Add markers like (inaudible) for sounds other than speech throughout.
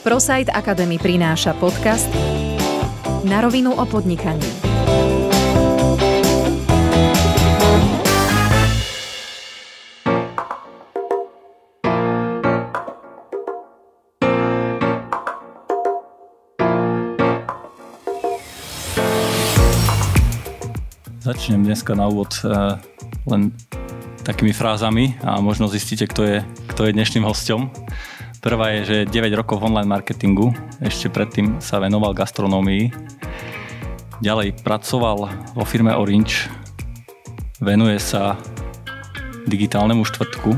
ProSite Academy prináša podcast Na rovinu o podnikaní. Začnem dneska na úvod uh, len takými frázami a možno zistíte, kto je, kto je dnešným hostom. Prvá je, že 9 rokov v online marketingu, ešte predtým sa venoval gastronómii. Ďalej pracoval vo firme Orange, venuje sa digitálnemu štvrtku,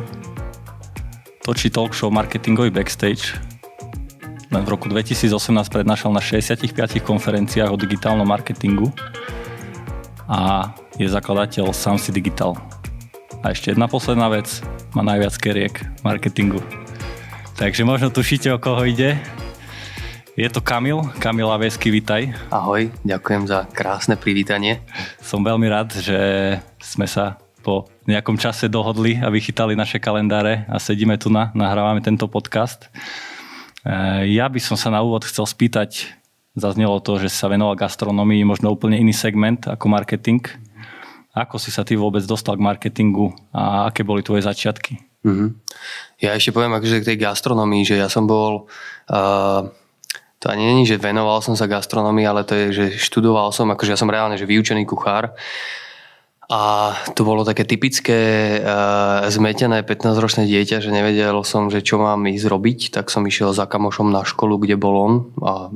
točí talk show marketingový backstage, len v roku 2018 prednášal na 65 konferenciách o digitálnom marketingu a je zakladateľ Samsi Digital. A ešte jedna posledná vec, má najviac keriek marketingu. Takže možno tušíte, o koho ide. Je to Kamil. Kamil Avesky, vitaj. Ahoj, ďakujem za krásne privítanie. Som veľmi rád, že sme sa po nejakom čase dohodli a vychytali naše kalendáre a sedíme tu na, nahrávame tento podcast. E, ja by som sa na úvod chcel spýtať, zaznelo to, že sa venoval gastronomii, možno úplne iný segment ako marketing. Ako si sa ty vôbec dostal k marketingu a aké boli tvoje začiatky? Mm-hmm. Ja ešte poviem akože k tej gastronomii, že ja som bol, uh, to ani není, že venoval som sa gastronomii, ale to je, že študoval som, akože ja som reálne, že vyučený kuchár. A to bolo také typické uh, zmetené 15-ročné dieťa, že nevedel som, že čo mám ísť robiť, tak som išiel za kamošom na školu, kde bol on a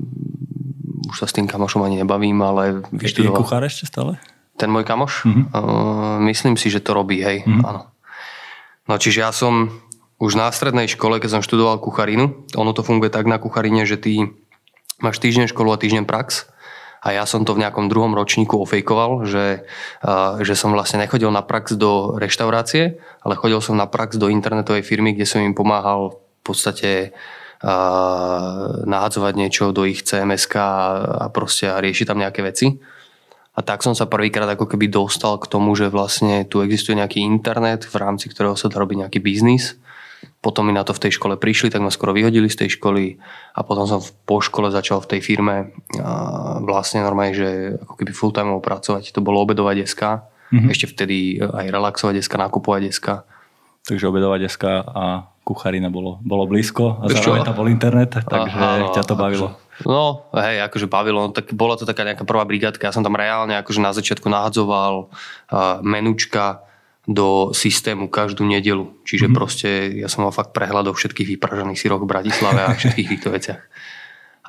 už sa s tým kamošom ani nebavím, ale vyštudoval. Je kuchár ešte stále? Ten môj kamoš? Mm-hmm. Uh, myslím si, že to robí, hej, mm-hmm. áno. No čiže ja som už na strednej škole, keď som študoval kucharinu, ono to funguje tak na kucharine, že ty máš týždeň školu a týždeň prax a ja som to v nejakom druhom ročníku ofejkoval, že, že som vlastne nechodil na prax do reštaurácie, ale chodil som na prax do internetovej firmy, kde som im pomáhal v podstate nahadzovať niečo do ich CMS a, proste riešiť tam nejaké veci. A tak som sa prvýkrát ako keby dostal k tomu, že vlastne tu existuje nejaký internet, v rámci ktorého sa dá robiť nejaký biznis. Potom mi na to v tej škole prišli, tak ma skoro vyhodili z tej školy a potom som po škole začal v tej firme vlastne normálne, že ako keby full time pracovať. To bolo obedová deska, mm-hmm. ešte vtedy aj relaxová deska, nákupová deska. Takže obedová deska a kucharina bolo, bolo blízko a zároveň tam bol internet, takže Aha, ťa to bavilo. No, hej, akože bavilo, tak bola to taká nejaká prvá brigádka, ja som tam reálne akože na začiatku nahadzoval uh, menučka do systému každú nedelu. Čiže mm-hmm. proste ja som mal fakt prehľad o všetkých vypražených síroch v Bratislave a všetkých týchto veciach.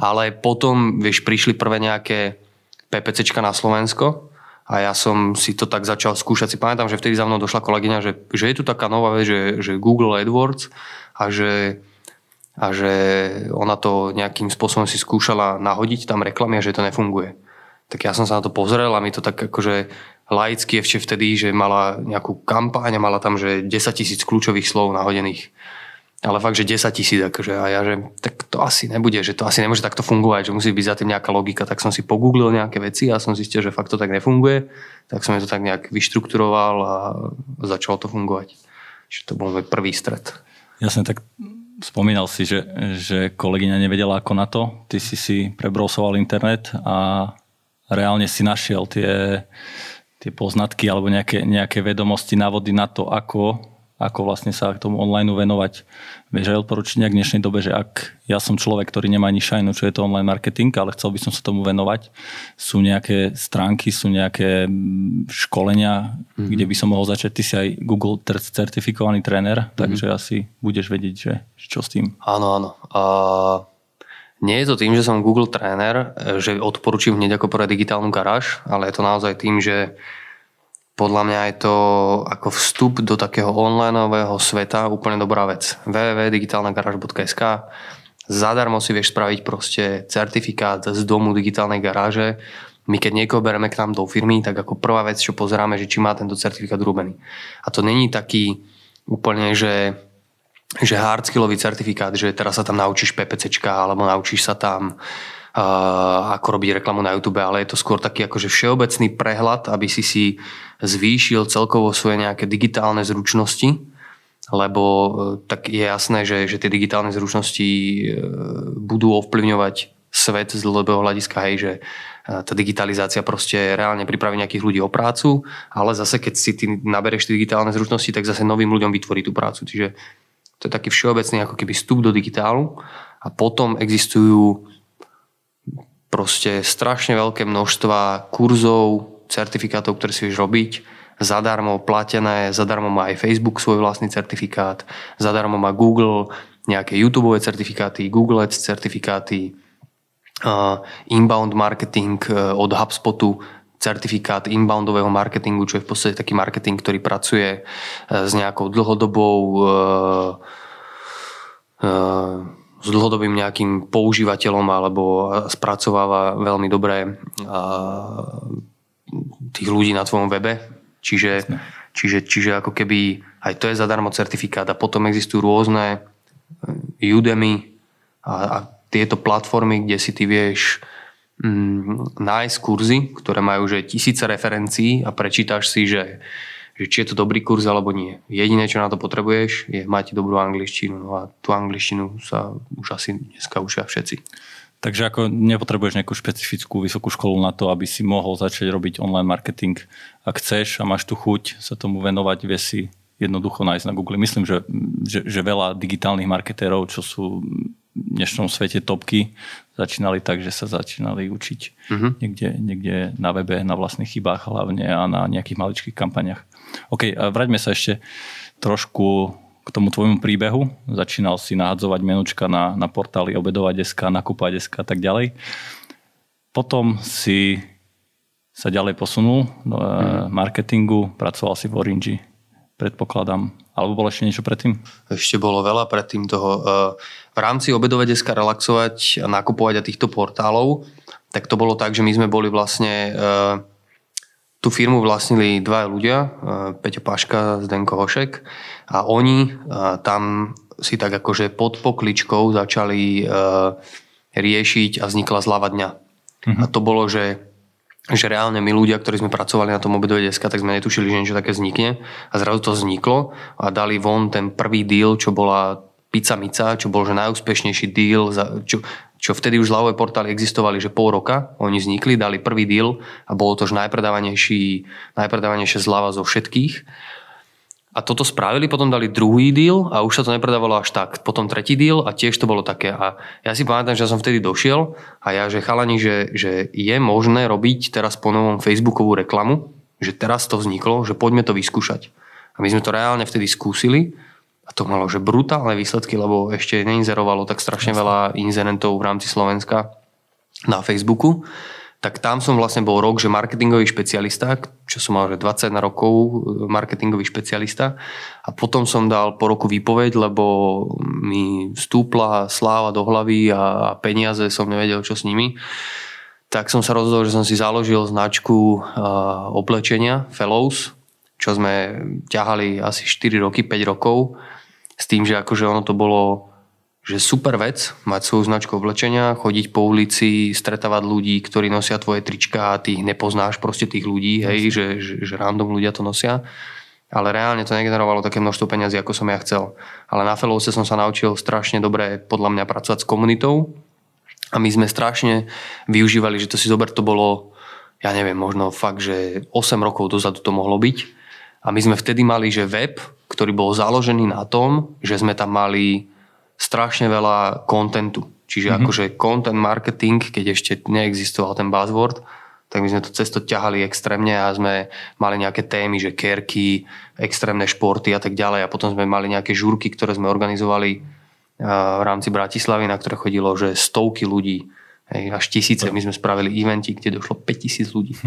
Ale potom, vieš, prišli prvé nejaké PPCčka na Slovensko a ja som si to tak začal skúšať. Si pamätám, že vtedy za mnou došla kolegyňa, že, že je tu taká nová vec, že, že Google AdWords a že a že ona to nejakým spôsobom si skúšala nahodiť tam reklamy a že to nefunguje. Tak ja som sa na to pozrel a mi to tak akože laicky ešte vtedy, že mala nejakú kampaň a mala tam, že 10 tisíc kľúčových slov nahodených. Ale fakt, že 10 tisíc, akože, a ja, že tak to asi nebude, že to asi nemôže takto fungovať, že musí byť za tým nejaká logika. Tak som si pogooglil nejaké veci a som zistil, že fakt to tak nefunguje. Tak som to tak nejak vyštrukturoval a začalo to fungovať. Čiže to bol môj prvý stred. Jasne, tak spomínal si, že, že kolegyňa nevedela ako na to. Ty si si prebrousoval internet a reálne si našiel tie, tie poznatky alebo nejaké, nejaké vedomosti, návody na to, ako ako vlastne sa k tomu online venovať. Vieš aj odporúčiť nejak v dnešnej dobe, že ak ja som človek, ktorý nemá ani šajnu, čo je to online marketing, ale chcel by som sa tomu venovať, sú nejaké stránky, sú nejaké mm, školenia, mm-hmm. kde by som mohol začať. Ty si aj Google certifikovaný tréner, mm-hmm. takže asi budeš vedieť, že čo s tým. Áno, áno. A... Nie je to tým, že som Google tréner, že odporúčam hneď ako prvé digitálnu garáž, ale je to naozaj tým, že podľa mňa je to ako vstup do takého onlineového sveta úplne dobrá vec. www.digitálnagaráž.sk Zadarmo si vieš spraviť proste certifikát z domu digitálnej garáže. My keď niekoho bereme k nám do firmy, tak ako prvá vec, čo pozeráme, že či má tento certifikát urobený. A to není taký úplne, že že hardskillový certifikát, že teraz sa tam naučíš PPCčka alebo naučíš sa tam ako robiť reklamu na YouTube, ale je to skôr taký akože všeobecný prehľad, aby si si zvýšil celkovo svoje nejaké digitálne zručnosti lebo e, tak je jasné, že, že tie digitálne zručnosti e, budú ovplyvňovať svet z dlhodobého hľadiska, hej, že tá digitalizácia proste reálne pripraví nejakých ľudí o prácu, ale zase keď si ty nabereš tie digitálne zručnosti, tak zase novým ľuďom vytvorí tú prácu. Čiže to je taký všeobecný ako keby vstup do digitálu a potom existujú proste strašne veľké množstva kurzov, certifikátov, ktoré si vieš robiť, zadarmo platené, zadarmo má aj Facebook svoj vlastný certifikát, zadarmo má Google nejaké YouTube certifikáty, Google Ads certifikáty, inbound marketing e, od HubSpotu, certifikát inboundového marketingu, čo je v podstate taký marketing, ktorý pracuje e, s nejakou dlhodobou e, s dlhodobým nejakým používateľom alebo spracováva veľmi dobré tých ľudí na tvojom webe. Čiže, čiže, čiže ako keby aj to je zadarmo certifikát a potom existujú rôzne Udemy a, a tieto platformy, kde si ty vieš mm, nájsť kurzy, ktoré majú že tisíce referencií a prečítaš si, že, že či je to dobrý kurz alebo nie. Jediné, čo na to potrebuješ, je mať dobrú angličtinu. No a tú angličtinu sa už asi dneska učia všetci. Takže ako nepotrebuješ nejakú špecifickú vysokú školu na to, aby si mohol začať robiť online marketing. Ak chceš a máš tu chuť sa tomu venovať, vie si jednoducho nájsť na Google. Myslím, že, že, že veľa digitálnych marketérov, čo sú dnešnom svete topky začínali tak, že sa začínali učiť uh-huh. niekde, niekde na webe, na vlastných chybách hlavne a na nejakých maličkých kampaniach. OK, a vraťme sa ešte trošku k tomu tvojmu príbehu. Začínal si nahadzovať menučka na, na portáli obedovať.sk, nakúpať.sk a tak ďalej. Potom si sa ďalej posunul do uh-huh. marketingu, pracoval si v Orange, predpokladám. Alebo bolo ešte niečo predtým? Ešte bolo veľa predtým toho. Eh, v rámci obedovedeska relaxovať a nakupovať a týchto portálov, tak to bolo tak, že my sme boli vlastne eh, tú firmu vlastnili dva ľudia, eh, Peťo Paška, Zdenko Hošek a oni tam si tak akože pod pokličkou začali riešiť a vznikla zľava dňa. Uh-huh. A to bolo, že že reálne my ľudia, ktorí sme pracovali na tom obedovej deska, tak sme netušili, že niečo také vznikne. A zrazu to vzniklo a dali von ten prvý deal, čo bola Pizza Mica, čo bol že najúspešnejší deal, čo, čo vtedy už zľavové portály existovali, že pol roka oni vznikli, dali prvý deal a bolo to už najpredávanejší, najpredávanejšia zľava zo všetkých a toto spravili, potom dali druhý deal a už sa to nepredávalo až tak. Potom tretí deal a tiež to bolo také. A ja si pamätám, že som vtedy došiel a ja, že chalani, že, že je možné robiť teraz po novom Facebookovú reklamu, že teraz to vzniklo, že poďme to vyskúšať. A my sme to reálne vtedy skúsili a to malo že brutálne výsledky, lebo ešte neinzerovalo tak strašne veľa inzerentov v rámci Slovenska na Facebooku tak tam som vlastne bol rok, že marketingový špecialista, čo som mal že 21 rokov e, marketingový špecialista a potom som dal po roku výpoveď, lebo mi stúpla sláva do hlavy a peniaze som nevedel, čo s nimi. Tak som sa rozhodol, že som si založil značku uh, oblečenia Fellows, čo sme ťahali asi 4 roky, 5 rokov s tým, že akože ono to bolo že super vec mať svoju značku oblečenia, chodiť po ulici, stretávať ľudí, ktorí nosia tvoje trička a ty ich nepoznáš proste tých ľudí, hej, že, že, že random ľudia to nosia. Ale reálne to negenerovalo také množstvo peniazy, ako som ja chcel. Ale na Fellowse som sa naučil strašne dobre podľa mňa pracovať s komunitou a my sme strašne využívali, že to si zober, to bolo, ja neviem, možno fakt, že 8 rokov dozadu to mohlo byť. A my sme vtedy mali, že web, ktorý bol založený na tom, že sme tam mali strašne veľa kontentu. Čiže mm-hmm. akože content marketing, keď ešte neexistoval ten buzzword, tak my sme to cesto ťahali extrémne a sme mali nejaké témy, že kerky, extrémne športy a tak ďalej. A potom sme mali nejaké žúrky, ktoré sme organizovali v rámci Bratislavy, na ktoré chodilo že stovky ľudí, hej, až tisíce. My sme spravili eventy, kde došlo 5000 ľudí. (laughs)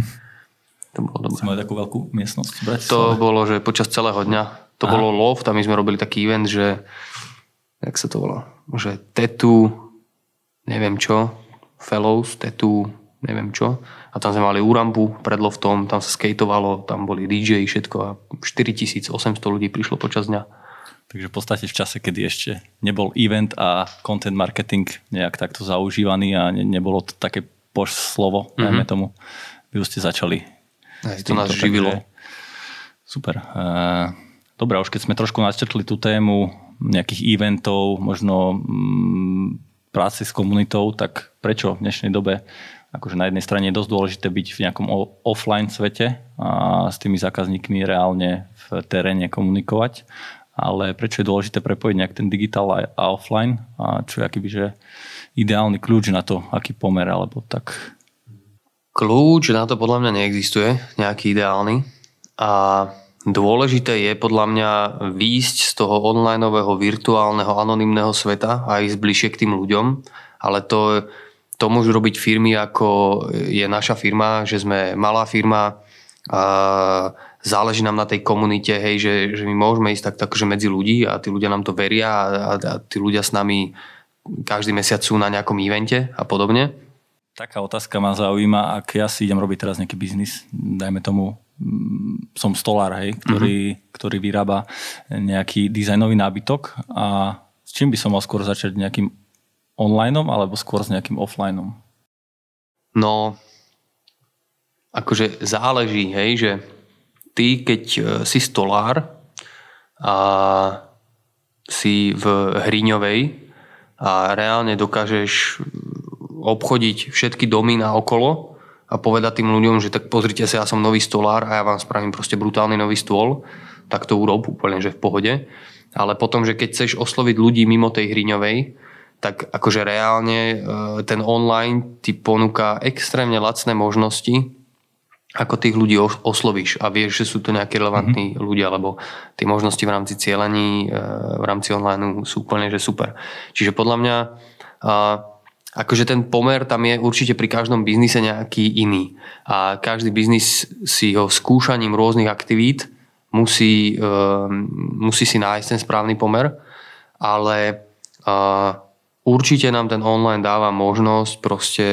To bolo dobré. Sme takú veľkú miestnosť To bolo, že počas celého dňa. To Aha. bolo loft a my sme robili taký event, že jak sa to volá, že tetu, neviem čo, fellows, tetu, neviem čo. A tam sme mali úrampu pred loftom, tam sa skateovalo, tam boli DJ, všetko a 4800 ľudí prišlo počas dňa. Takže v podstate v čase, kedy ešte nebol event a content marketing nejak takto zaužívaný a ne, nebolo to také poš slovo, mm-hmm. najmä tomu, vy už ste začali. Aj, to nás živilo. super. Uh, Dobre, už keď sme trošku načrtli tú tému nejakých eventov, možno mm, práce s komunitou, tak prečo v dnešnej dobe? Akože na jednej strane je dosť dôležité byť v nejakom offline svete a s tými zákazníkmi reálne v teréne komunikovať, ale prečo je dôležité prepojiť nejak ten digitál a offline? A čo je akýby, že ideálny kľúč na to, aký pomer alebo tak? Kľúč na to podľa mňa neexistuje, nejaký ideálny. A Dôležité je podľa mňa výjsť z toho onlineového, virtuálneho, anonymného sveta a ísť bližšie k tým ľuďom, ale to to môžu robiť firmy, ako je naša firma, že sme malá firma, a záleží nám na tej komunite, hej, že, že my môžeme ísť tak, tak že medzi ľudí a tí ľudia nám to veria a, a, a tí ľudia s nami každý mesiac sú na nejakom evente a podobne. Taká otázka ma zaujíma, ak ja si idem robiť teraz nejaký biznis, dajme tomu, som stolár, hej, ktorý, mm-hmm. ktorý vyrába nejaký dizajnový nábytok a s čím by som mal skôr začať nejakým onlineom alebo skôr s nejakým offlineom? No, akože záleží, hej, že ty, keď e, si stolár a si v Hriňovej a reálne dokážeš obchodiť všetky domy na okolo a povedať tým ľuďom, že tak pozrite sa, ja som nový stolár a ja vám spravím proste brutálny nový stôl, tak to urob úplne, že v pohode. Ale potom, že keď chceš osloviť ľudí mimo tej Hriňovej, tak akože reálne e, ten online ti ponúka extrémne lacné možnosti, ako tých ľudí oslovíš a vieš, že sú to nejakí relevantní mm-hmm. ľudia, lebo tie možnosti v rámci cieľení, e, v rámci online sú úplne že super. Čiže podľa mňa akože ten pomer tam je určite pri každom biznise nejaký iný. A každý biznis si ho skúšaním rôznych aktivít musí, e, musí si nájsť ten správny pomer, ale určite nám ten online dáva možnosť proste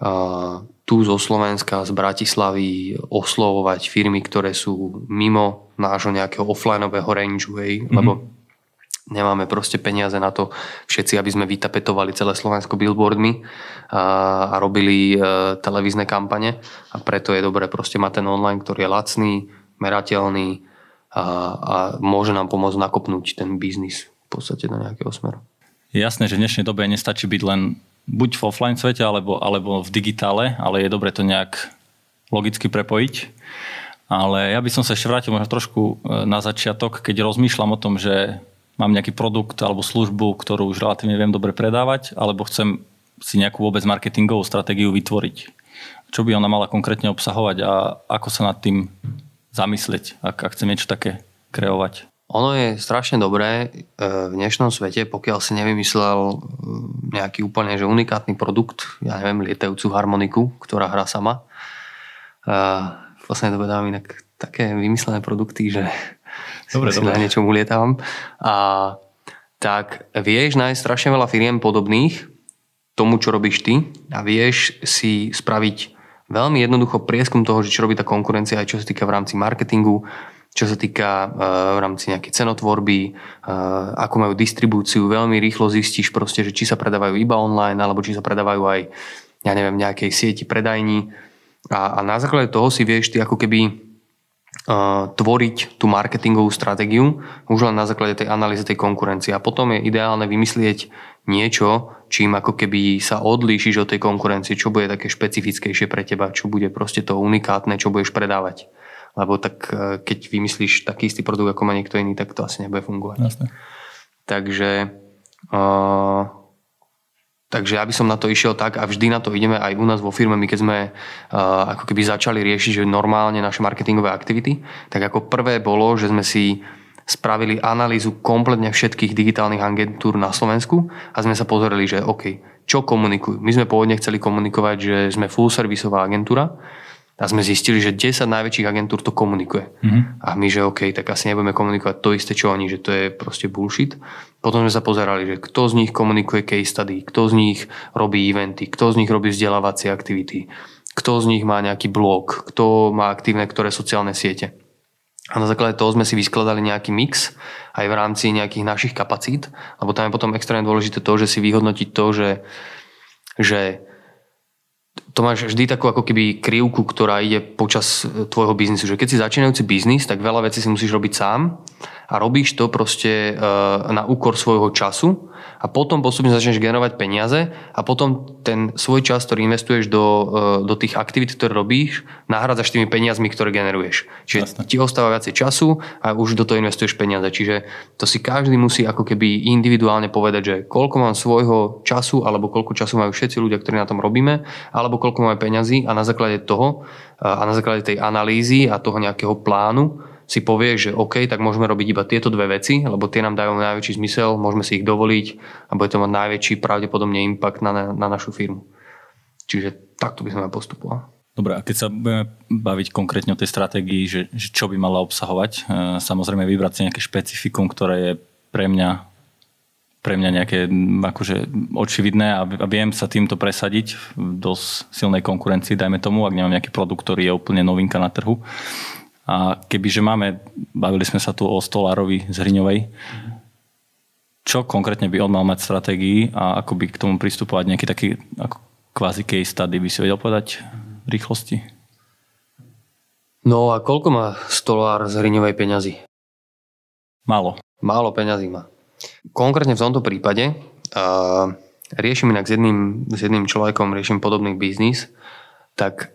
uh, tu zo Slovenska, z Bratislavy oslovovať firmy, ktoré sú mimo nášho nejakého offlineového rangeu, hej, mm-hmm. lebo nemáme proste peniaze na to všetci, aby sme vytapetovali celé Slovensko billboardmi a, a robili e, televízne kampane a preto je dobré proste mať ten online, ktorý je lacný, merateľný a, a môže nám pomôcť nakopnúť ten biznis v podstate do nejakého smeru. Jasné, že v dnešnej dobe nestačí byť len buď v offline svete alebo, alebo v digitále, ale je dobre to nejak logicky prepojiť. Ale ja by som sa ešte vrátil možno trošku e, na začiatok, keď rozmýšľam o tom, že mám nejaký produkt alebo službu, ktorú už relatívne viem dobre predávať, alebo chcem si nejakú vôbec marketingovú stratégiu vytvoriť. Čo by ona mala konkrétne obsahovať a ako sa nad tým zamyslieť, ak, ak chcem niečo také kreovať? Ono je strašne dobré e, v dnešnom svete, pokiaľ si nevymyslel nejaký úplne že unikátny produkt, ja neviem, lietajúcu harmoniku, ktorá hrá sama. V poslednej dobe dávam inak také vymyslené produkty, že dobre, si dobre. na niečom ulietávam. A tak vieš nájsť strašne veľa firiem podobných tomu, čo robíš ty a vieš si spraviť veľmi jednoducho prieskum toho, čo robí tá konkurencia aj čo sa týka v rámci marketingu, čo sa týka uh, v rámci nejakej cenotvorby, uh, ako majú distribúciu, veľmi rýchlo zistíš proste, že či sa predávajú iba online, alebo či sa predávajú aj, ja neviem, nejakej sieti predajní. A, a na základe toho si vieš ty ako keby tvoriť tú marketingovú stratégiu už len na základe tej analýzy tej konkurencie. A potom je ideálne vymyslieť niečo, čím ako keby sa odlíšiš od tej konkurencie, čo bude také špecifickejšie pre teba, čo bude proste to unikátne, čo budeš predávať lebo tak e, keď vymyslíš taký istý produkt, ako má niekto iný, tak to asi nebude fungovať. Jasne. Takže uh, takže ja by som na to išiel tak a vždy na to ideme aj u nás vo firme, my keď sme uh, ako keby začali riešiť že normálne naše marketingové aktivity, tak ako prvé bolo, že sme si spravili analýzu kompletne všetkých digitálnych agentúr na Slovensku a sme sa pozreli, že OK, čo komunikujú. My sme pôvodne chceli komunikovať, že sme full servisová agentúra, a sme zistili, že 10 najväčších agentúr to komunikuje. Mm-hmm. A my, že OK, tak asi nebudeme komunikovať to isté, čo oni, že to je proste bullshit. Potom sme sa pozerali, že kto z nich komunikuje case study, kto z nich robí eventy, kto z nich robí vzdelávacie aktivity, kto z nich má nejaký blog, kto má aktívne ktoré sociálne siete. A na základe toho sme si vyskladali nejaký mix aj v rámci nejakých našich kapacít, lebo tam je potom extrémne dôležité to, že si vyhodnotiť to, že, že to máš vždy takú ako keby krivku, ktorá ide počas e, tvojho biznisu. Že keď si začínajúci biznis, tak veľa vecí si musíš robiť sám a robíš to proste na úkor svojho času a potom postupne začneš generovať peniaze a potom ten svoj čas, ktorý investuješ do, e, do tých aktivít, ktoré robíš, nahrádzaš tými peniazmi, ktoré generuješ. Čiže Jasne. ti ostáva viacej času a už do toho investuješ peniaze. Čiže to si každý musí ako keby individuálne povedať, že koľko mám svojho času alebo koľko času majú všetci ľudia, ktorí na tom robíme, alebo koľko máme peňazí a na základe toho a na základe tej analýzy a toho nejakého plánu si povie, že OK, tak môžeme robiť iba tieto dve veci, lebo tie nám dajú najväčší zmysel, môžeme si ich dovoliť a bude to mať najväčší pravdepodobne impact na, na našu firmu. Čiže takto by sme postupovali. Dobre, a keď sa budeme baviť konkrétne o tej stratégii, že, že čo by mala obsahovať, e, samozrejme vybrať si nejaké špecifikum, ktoré je pre mňa pre mňa nejaké akože očividné a, a viem sa týmto presadiť v dosť silnej konkurencii, dajme tomu, ak nemám nejaký produkt, ktorý je úplne novinka na trhu. A kebyže máme, bavili sme sa tu o Stolárovi z Hriňovej, čo konkrétne by on mal mať stratégii a ako by k tomu pristupovať nejaký taký ako kvázi case study by si vedel povedať v rýchlosti? No a koľko má Stolár z Hriňovej peňazí? Málo. Málo peňazí má. Konkrétne v tomto prípade uh, riešim inak s jedným, s jedným človekom, riešim podobný biznis, tak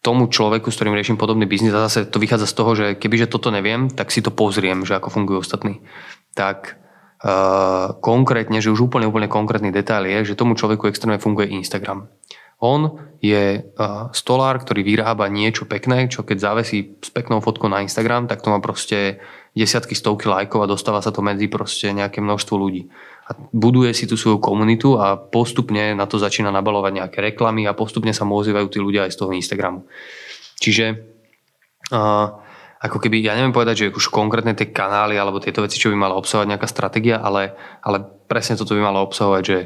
tomu človeku, s ktorým riešim podobný biznis a zase to vychádza z toho, že kebyže toto neviem, tak si to pozriem, že ako fungujú ostatní. Tak uh, konkrétne, že už úplne, úplne konkrétny detail je, že tomu človeku extrémne funguje Instagram. On je uh, stolár, ktorý vyrába niečo pekné, čo keď zavesí s peknou fotkou na Instagram, tak to má proste desiatky, stovky lajkov a dostáva sa to medzi proste nejaké množstvo ľudí a buduje si tú svoju komunitu a postupne na to začína nabalovať nejaké reklamy a postupne sa mu ozývajú tí ľudia aj z toho Instagramu. Čiže uh, ako keby, ja neviem povedať, že už konkrétne tie kanály alebo tieto veci, čo by mala obsahovať nejaká stratégia, ale, ale presne toto by malo obsahovať, že,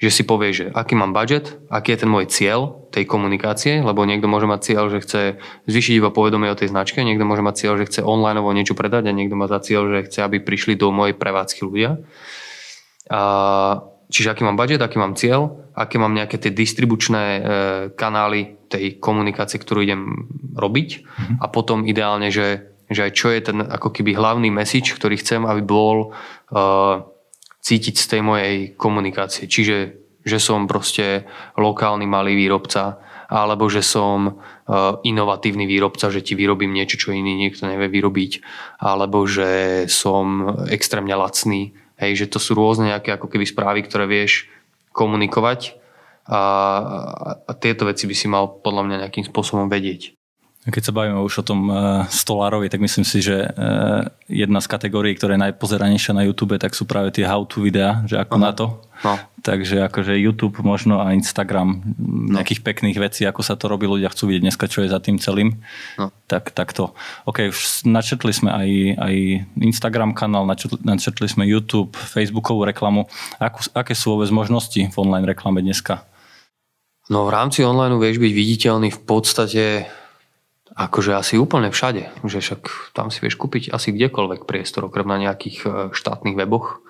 že si povie, že aký mám budget, aký je ten môj cieľ tej komunikácie, lebo niekto môže mať cieľ, že chce zvýšiť iba povedomie o tej značke, niekto môže mať cieľ, že chce online niečo predať a niekto má za cieľ, že chce, aby prišli do mojej prevádzky ľudia. A, čiže aký mám budget, aký mám cieľ, aké mám nejaké tie distribučné e, kanály tej komunikácie, ktorú idem robiť mm-hmm. a potom ideálne, že, že aj čo je ten ako keby hlavný message, ktorý chcem, aby bol e, cítiť z tej mojej komunikácie. Čiže že som proste lokálny malý výrobca, alebo že som uh, inovatívny výrobca, že ti vyrobím niečo, čo iný niekto nevie vyrobiť, alebo že som extrémne lacný, Hej, že to sú rôzne nejaké ako keby správy, ktoré vieš komunikovať a, a tieto veci by si mal podľa mňa nejakým spôsobom vedieť. Keď sa bavíme už o tom uh, stolárovi, tak myslím si, že uh, jedna z kategórií, ktorá je najpozeranejšia na YouTube, tak sú práve tie how-to videá, že ako Aha. na to. No. Takže akože YouTube možno a Instagram no. nejakých pekných vecí, ako sa to robí, ľudia chcú vidieť dneska, čo je za tým celým. No. Tak, tak to. OK, už načetli sme aj, aj Instagram kanál, načetli, načetli sme YouTube, Facebookovú reklamu. Akú, aké sú vôbec možnosti v online reklame dneska? No v rámci online vieš byť viditeľný v podstate Akože asi úplne všade, že však tam si vieš kúpiť asi kdekoľvek priestor, okrem na nejakých e, štátnych weboch.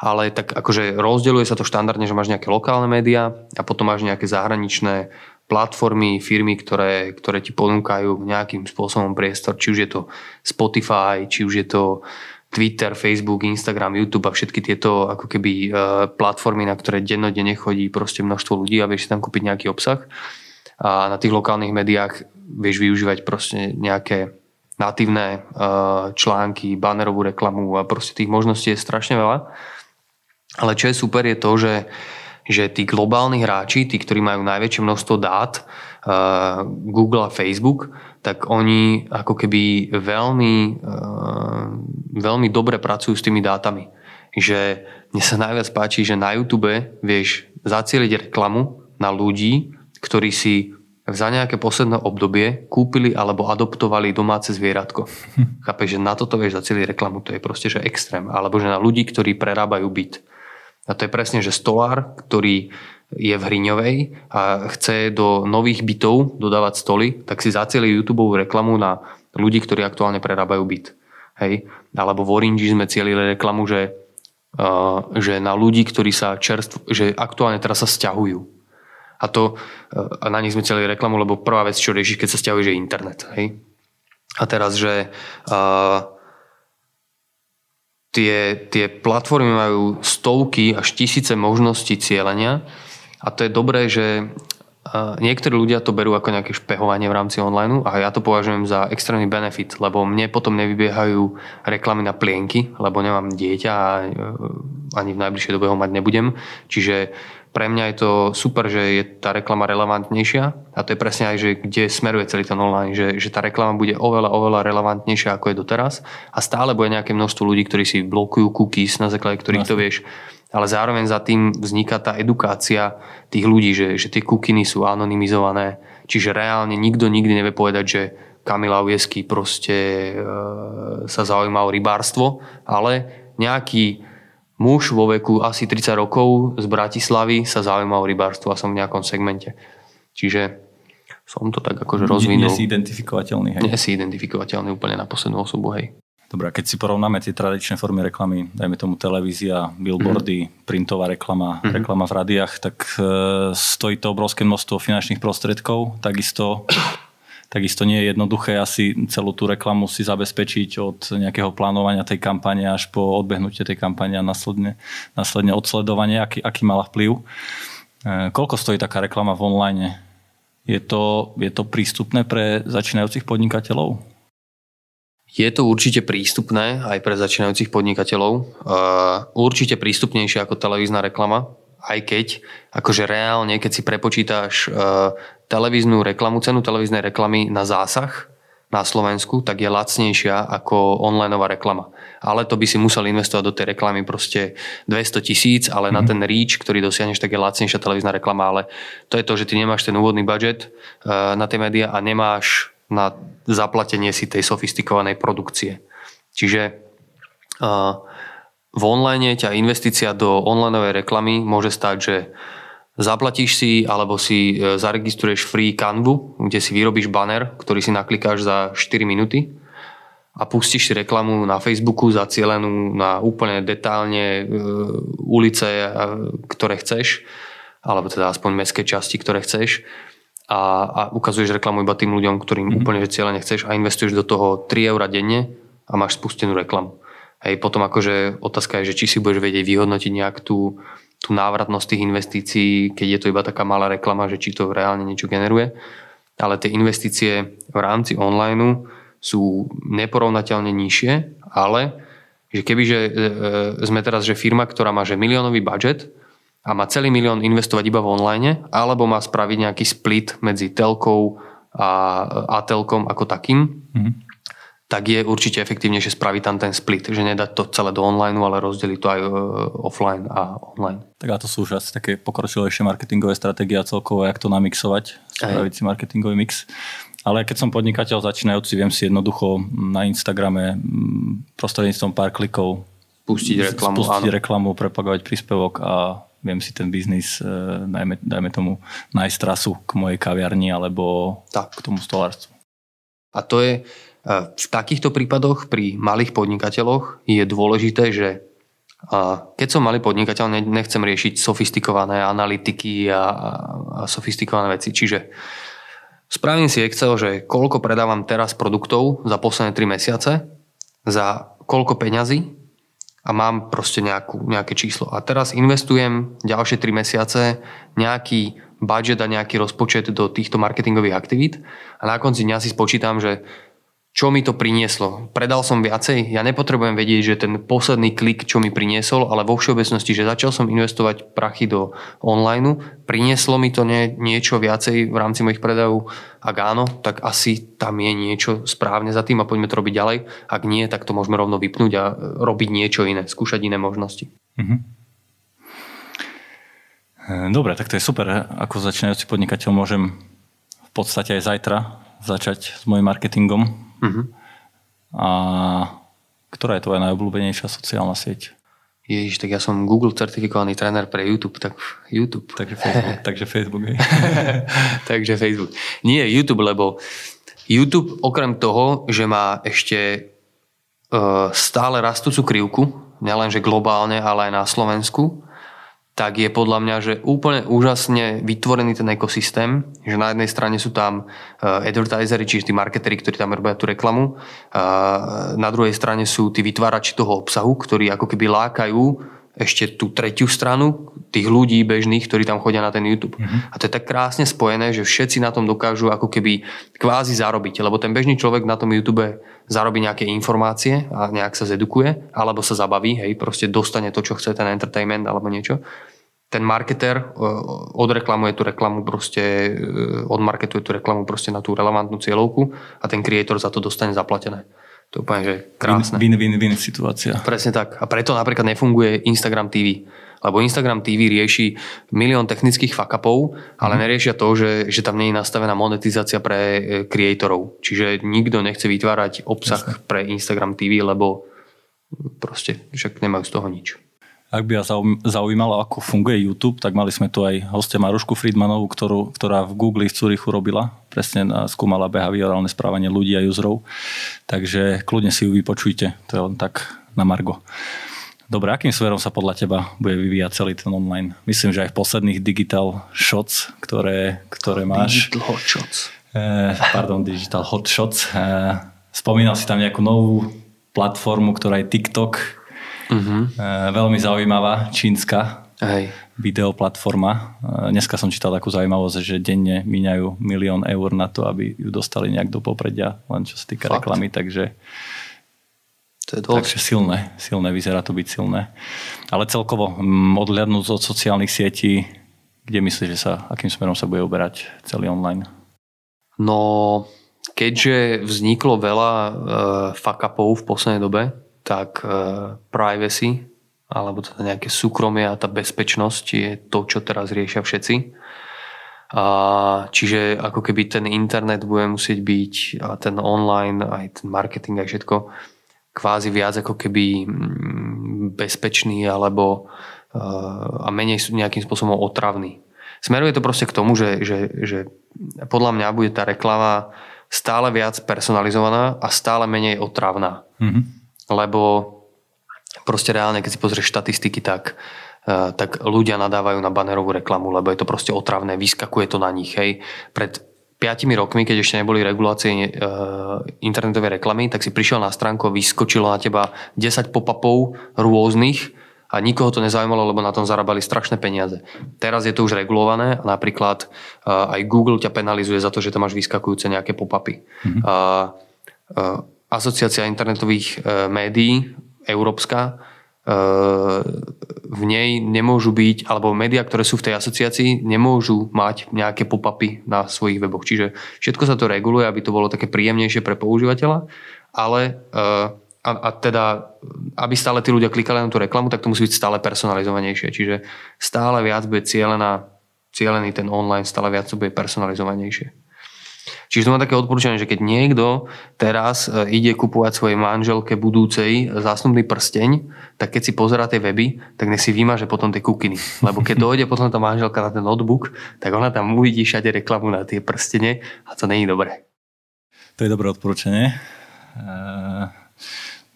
Ale tak akože rozdeľuje sa to štandardne, že máš nejaké lokálne médiá a potom máš nejaké zahraničné platformy, firmy, ktoré, ktoré ti ponúkajú nejakým spôsobom priestor, či už je to Spotify, či už je to Twitter, Facebook, Instagram, YouTube a všetky tieto ako keby e, platformy, na ktoré dennodenne chodí proste množstvo ľudí a vieš si tam kúpiť nejaký obsah. A na tých lokálnych médiách vieš využívať proste nejaké natívne uh, články, bannerovú reklamu a proste tých možností je strašne veľa. Ale čo je super je to, že, že tí globálni hráči, tí, ktorí majú najväčšie množstvo dát, uh, Google a Facebook, tak oni ako keby veľmi, uh, veľmi dobre pracujú s tými dátami. Že mne sa najviac páči, že na YouTube vieš zacieliť reklamu na ľudí, ktorí si za nejaké posledné obdobie kúpili alebo adoptovali domáce zvieratko. Hm. (laughs) Chápeš, že na toto vieš za celý reklamu, to je proste že extrém. Alebo že na ľudí, ktorí prerábajú byt. A to je presne, že stolár, ktorý je v Hriňovej a chce do nových bytov dodávať stoly, tak si zacieli YouTube reklamu na ľudí, ktorí aktuálne prerábajú byt. Hej? Alebo v Orange sme cielili reklamu, že, uh, že na ľudí, ktorí sa čerstvo, že aktuálne teraz sa stiahujú A to a na nich sme celý reklamu, lebo prvá vec, čo riešiš, keď sa stiahuješ, je internet. Hej? A teraz, že uh, tie, tie platformy majú stovky až tisíce možností cieľenia a to je dobré, že niektorí ľudia to berú ako nejaké špehovanie v rámci online a ja to považujem za extrémny benefit, lebo mne potom nevybiehajú reklamy na plienky, lebo nemám dieťa a e, ani v najbližšej dobe ho mať nebudem. Čiže pre mňa je to super, že je tá reklama relevantnejšia a to je presne aj, že kde smeruje celý ten online, že, že tá reklama bude oveľa, oveľa relevantnejšia ako je doteraz a stále bude nejaké množstvo ľudí, ktorí si blokujú cookies, na základe ktorých to vieš ale zároveň za tým vzniká tá edukácia tých ľudí, že, že tie kukiny sú anonymizované, čiže reálne nikto nikdy nevie povedať, že Kamila Ujesky proste e, sa zaujíma o rybárstvo, ale nejaký muž vo veku asi 30 rokov z Bratislavy sa zaujíma o rybárstvo a som v nejakom segmente. Čiže som to tak akože rozvinul. Nie si identifikovateľný, hej? Nie si identifikovateľný úplne na poslednú osobu, hej. Dobre, keď si porovnáme tie tradičné formy reklamy, dajme tomu televízia, billboardy, mm. printová reklama, mm. reklama v radiách, tak e, stojí to obrovské množstvo finančných prostriedkov. Takisto, takisto nie je jednoduché asi celú tú reklamu si zabezpečiť od nejakého plánovania tej kampane až po odbehnutie tej kampane a následne, následne odsledovanie, aký, aký mala vplyv. E, koľko stojí taká reklama v online? Je to, je to prístupné pre začínajúcich podnikateľov? Je to určite prístupné aj pre začínajúcich podnikateľov. Určite prístupnejšie ako televízna reklama, aj keď akože reálne, keď si prepočítaš e, televíznu reklamu, cenu televíznej reklamy na zásah na Slovensku, tak je lacnejšia ako onlineová reklama. Ale to by si musel investovať do tej reklamy proste 200 tisíc, ale mm. na mhm. ten reach, ktorý dosiahneš, tak je lacnejšia televízna reklama. Ale to je to, že ty nemáš ten úvodný budget e, na tie médiá a nemáš na zaplatenie si tej sofistikovanej produkcie. Čiže v online ťa investícia do onlineovej reklamy môže stať, že zaplatíš si alebo si e, zaregistruješ free Canvu, kde si vyrobíš banner, ktorý si naklikáš za 4 minúty a pustíš si reklamu na Facebooku zacielenú na úplne detálne e, ulice, ktoré chceš, alebo teda aspoň mestské časti, ktoré chceš a, a ukazuješ reklamu iba tým ľuďom, ktorým mm-hmm. úplne že cieľa nechceš a investuješ do toho 3 eur denne a máš spustenú reklamu. Hej, potom akože otázka je, že či si budeš vedieť vyhodnotiť nejak tú, tú návratnosť tých investícií, keď je to iba taká malá reklama, že či to reálne niečo generuje. Ale tie investície v rámci online sú neporovnateľne nižšie, ale že keby že e, e, sme teraz že firma, ktorá má že miliónový budget, a má celý milión investovať iba v online, alebo má spraviť nejaký split medzi telkou a, a telkom ako takým, mm-hmm. tak je určite efektívnejšie spraviť tam ten split, že nedať to celé do online, ale rozdeliť to aj uh, offline a online. Tak a to sú už asi také pokročilejšie marketingové stratégie a celkovo, jak to namixovať, spraviť si marketingový mix. Ale keď som podnikateľ začínajúci, viem si jednoducho na Instagrame prostredníctvom pár klikov pustiť reklamu, spustiť áno. reklamu, propagovať príspevok a viem si ten biznis, dajme, dajme tomu, nájsť trasu k mojej kaviarni alebo tak. k tomu stolárstvu. A to je, e, v takýchto prípadoch pri malých podnikateľoch je dôležité, že keď som malý podnikateľ, nechcem riešiť sofistikované analytiky a, a sofistikované veci. Čiže spravím si Excel, že koľko predávam teraz produktov za posledné 3 mesiace, za koľko peňazí a mám proste nejakú, nejaké číslo. A teraz investujem ďalšie 3 mesiace nejaký budget a nejaký rozpočet do týchto marketingových aktivít a na konci dňa si spočítam, že čo mi to prinieslo. Predal som viacej, ja nepotrebujem vedieť, že ten posledný klik, čo mi priniesol, ale vo všeobecnosti, že začal som investovať prachy do online, prinieslo mi to nie, niečo viacej v rámci mojich predajov. Ak áno, tak asi tam je niečo správne za tým a poďme to robiť ďalej. Ak nie, tak to môžeme rovno vypnúť a robiť niečo iné, skúšať iné možnosti. Mm-hmm. Dobre, tak to je super. Ako začínajúci podnikateľ môžem v podstate aj zajtra začať s mojim marketingom Uh-huh. A ktorá je tvoja najobľúbenejšia sociálna sieť? Ježiš, tak ja som Google certifikovaný tréner pre YouTube, tak YouTube. Takže Facebook, (laughs) takže Facebook (laughs) takže Facebook. Nie YouTube, lebo YouTube okrem toho, že má ešte uh, stále rastúcu krivku, nielenže globálne, ale aj na Slovensku, tak je podľa mňa, že úplne úžasne vytvorený ten ekosystém, že na jednej strane sú tam uh, advertisery, čiže tí marketeri, ktorí tam robia tú reklamu, uh, na druhej strane sú tí vytvárači toho obsahu, ktorí ako keby lákajú ešte tú tretiu stranu tých ľudí bežných, ktorí tam chodia na ten YouTube. Mm-hmm. A to je tak krásne spojené, že všetci na tom dokážu ako keby kvázi zarobiť, lebo ten bežný človek na tom YouTube zarobí nejaké informácie a nejak sa zedukuje, alebo sa zabaví, hej, proste dostane to, čo chce, ten entertainment alebo niečo. Ten marketer e, odreklamuje tú reklamu proste, e, odmarketuje tú reklamu proste na tú relevantnú cieľovku a ten creator za to dostane zaplatené. To je úplne, že krásne. Win, win, win situácia. Presne tak. A preto napríklad nefunguje Instagram TV. Lebo Instagram TV rieši milión technických fuck-upov, ale mm. neriešia to, že, že tam nie je nastavená monetizácia pre. E, Čiže nikto nechce vytvárať obsah Jasne. pre Instagram TV, lebo proste však nemajú z toho nič. Ak by vás zaujímalo, ako funguje YouTube, tak mali sme tu aj hostia Marušku Friedmanovú, ktorú, ktorá v Google v Zurichu robila. Presne skúmala behaviorálne správanie ľudí a userov. Takže kľudne si ju vypočujte. To je len tak na Margo. Dobre, akým smerom sa podľa teba bude vyvíjať celý ten online? Myslím, že aj v posledných digital shots, ktoré, ktoré máš. Digital hot shots. Eh, pardon, digital hot shots. Eh, spomínal si tam nejakú novú platformu, ktorá je TikTok Uh-huh. Veľmi zaujímavá čínska Hej. videoplatforma. E, dneska som čítal takú zaujímavosť, že denne míňajú milión eur na to, aby ju dostali nejak do popredia, len čo sa týka Fakt. reklamy, takže to je dosť. Takže silné, silné, vyzerá to byť silné. Ale celkovo, mm, odhľadnúť od sociálnych sietí, kde myslíš, že sa, akým smerom sa bude uberať celý online? No, keďže vzniklo veľa uh, fuck-upov v poslednej dobe, tak uh, privacy alebo teda nejaké súkromie a tá bezpečnosť je to, čo teraz riešia všetci. A čiže ako keby ten internet bude musieť byť a ten online, aj ten marketing, aj všetko kvázi viac ako keby mm, bezpečný alebo uh, a menej nejakým spôsobom otravný. Smeruje to proste k tomu, že, že, že podľa mňa bude tá reklama stále viac personalizovaná a stále menej otravná. Mm-hmm lebo proste reálne, keď si pozrieš štatistiky, tak, uh, tak ľudia nadávajú na banerovú reklamu, lebo je to proste otravné, vyskakuje to na nich. Hej. Pred 5 rokmi, keď ešte neboli regulácie uh, internetovej reklamy, tak si prišiel na stránku a vyskočilo na teba 10 pop-upov rôznych a nikoho to nezaujímalo, lebo na tom zarábali strašné peniaze. Teraz je to už regulované a napríklad uh, aj Google ťa penalizuje za to, že tam máš vyskakujúce nejaké pop-upy. Mm-hmm. Uh, uh, asociácia internetových e, médií, európska, e, v nej nemôžu byť, alebo médiá, ktoré sú v tej asociácii, nemôžu mať nejaké pop-upy na svojich weboch. Čiže všetko sa to reguluje, aby to bolo také príjemnejšie pre používateľa, ale e, a, a teda, aby stále tí ľudia klikali na tú reklamu, tak to musí byť stále personalizovanejšie. Čiže stále viac bude cieľená, cielený ten online, stále viac to bude personalizovanejšie. Čiže to má také odporúčanie, že keď niekto teraz e, ide kupovať svojej manželke budúcej zásnubný prsteň, tak keď si pozerá tie weby, tak nech si vymaže potom tie kukiny. Lebo keď dojde potom tá manželka na ten notebook, tak ona tam uvidí všade reklamu na tie prstene a to není dobré. To je dobré odporúčanie.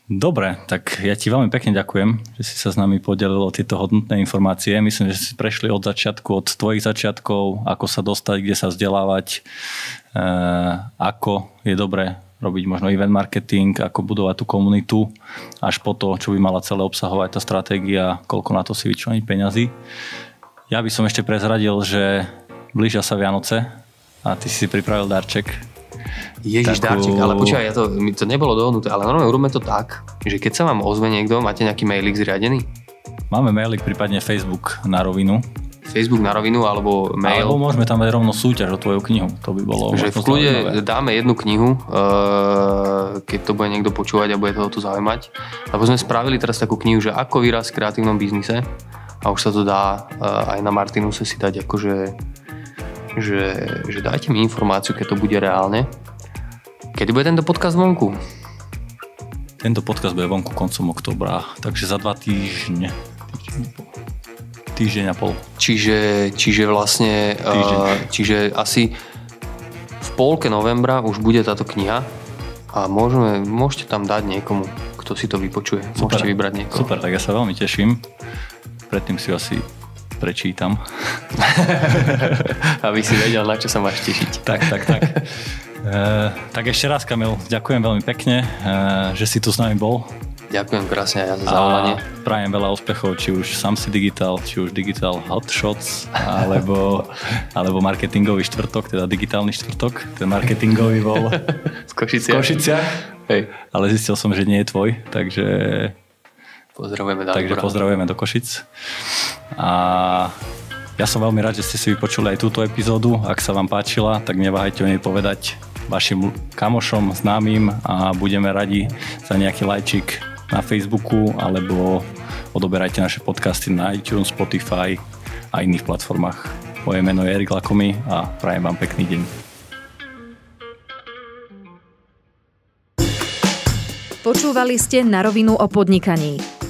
Dobre, tak ja ti veľmi pekne ďakujem, že si sa s nami podelil o tieto hodnotné informácie. Myslím, že si prešli od začiatku, od tvojich začiatkov, ako sa dostať, kde sa vzdelávať, eh, ako je dobré robiť možno event marketing, ako budovať tú komunitu, až po to, čo by mala celé obsahovať tá stratégia, koľko na to si vyčleniť peňazí. Ja by som ešte prezradil, že blížia sa Vianoce a ty si pripravil darček Ježiš, takú... dárček, ale počúvaj, ja to, to nebolo dohodnuté, ale normálne urobme to tak, že keď sa vám ozve niekto, máte nejaký mailik zriadený? Máme mailik, prípadne Facebook na rovinu. Facebook na rovinu alebo mail. Alebo môžeme tam mať rovno súťaž o tvoju knihu. To by bolo Že v kľude dáme jednu knihu, eh, keď to bude niekto počúvať a bude toho tu zaujímať. Lebo sme spravili teraz takú knihu, že ako vyraz v kreatívnom biznise a už sa to dá eh, aj na Martinuse si dať akože že, že dajte mi informáciu, keď to bude reálne Kedy bude tento podcast vonku? Tento podcast bude vonku koncom oktobra, takže za dva týždne. Týždeň a pol. Čiže, čiže vlastne, uh, čiže asi v polke novembra už bude táto kniha a môžeme, môžete tam dať niekomu, kto si to vypočuje. Super, môžete vybrať niekoho. Super, tak ja sa veľmi teším. Predtým si asi prečítam. (laughs) Aby si vedel, na čo sa máš tešiť. Tak, tak, tak. (laughs) E, tak ešte raz, Kamil, ďakujem veľmi pekne, e, že si tu s nami bol. Ďakujem krásne aj za zavolanie. Prajem veľa úspechov, či už Samsi Digital, či už Digital Hotshots, alebo, (laughs) alebo marketingový štvrtok, teda digitálny štvrtok. Ten marketingový bol (laughs) v Košiciach. V Košiciach. Hej. Ale zistil som, že nie je tvoj, takže Pozdravujeme do Takže pozdravujeme do Košic. A ja som veľmi rád, že ste si vypočuli aj túto epizódu. Ak sa vám páčila, tak neváhajte o nej povedať vašim kamošom, známym a budeme radi za nejaký lajčik na Facebooku alebo odoberajte naše podcasty na iTunes, Spotify a iných platformách. Moje meno je Erik Lakomy a prajem vám pekný deň. Počúvali ste na rovinu o podnikaní.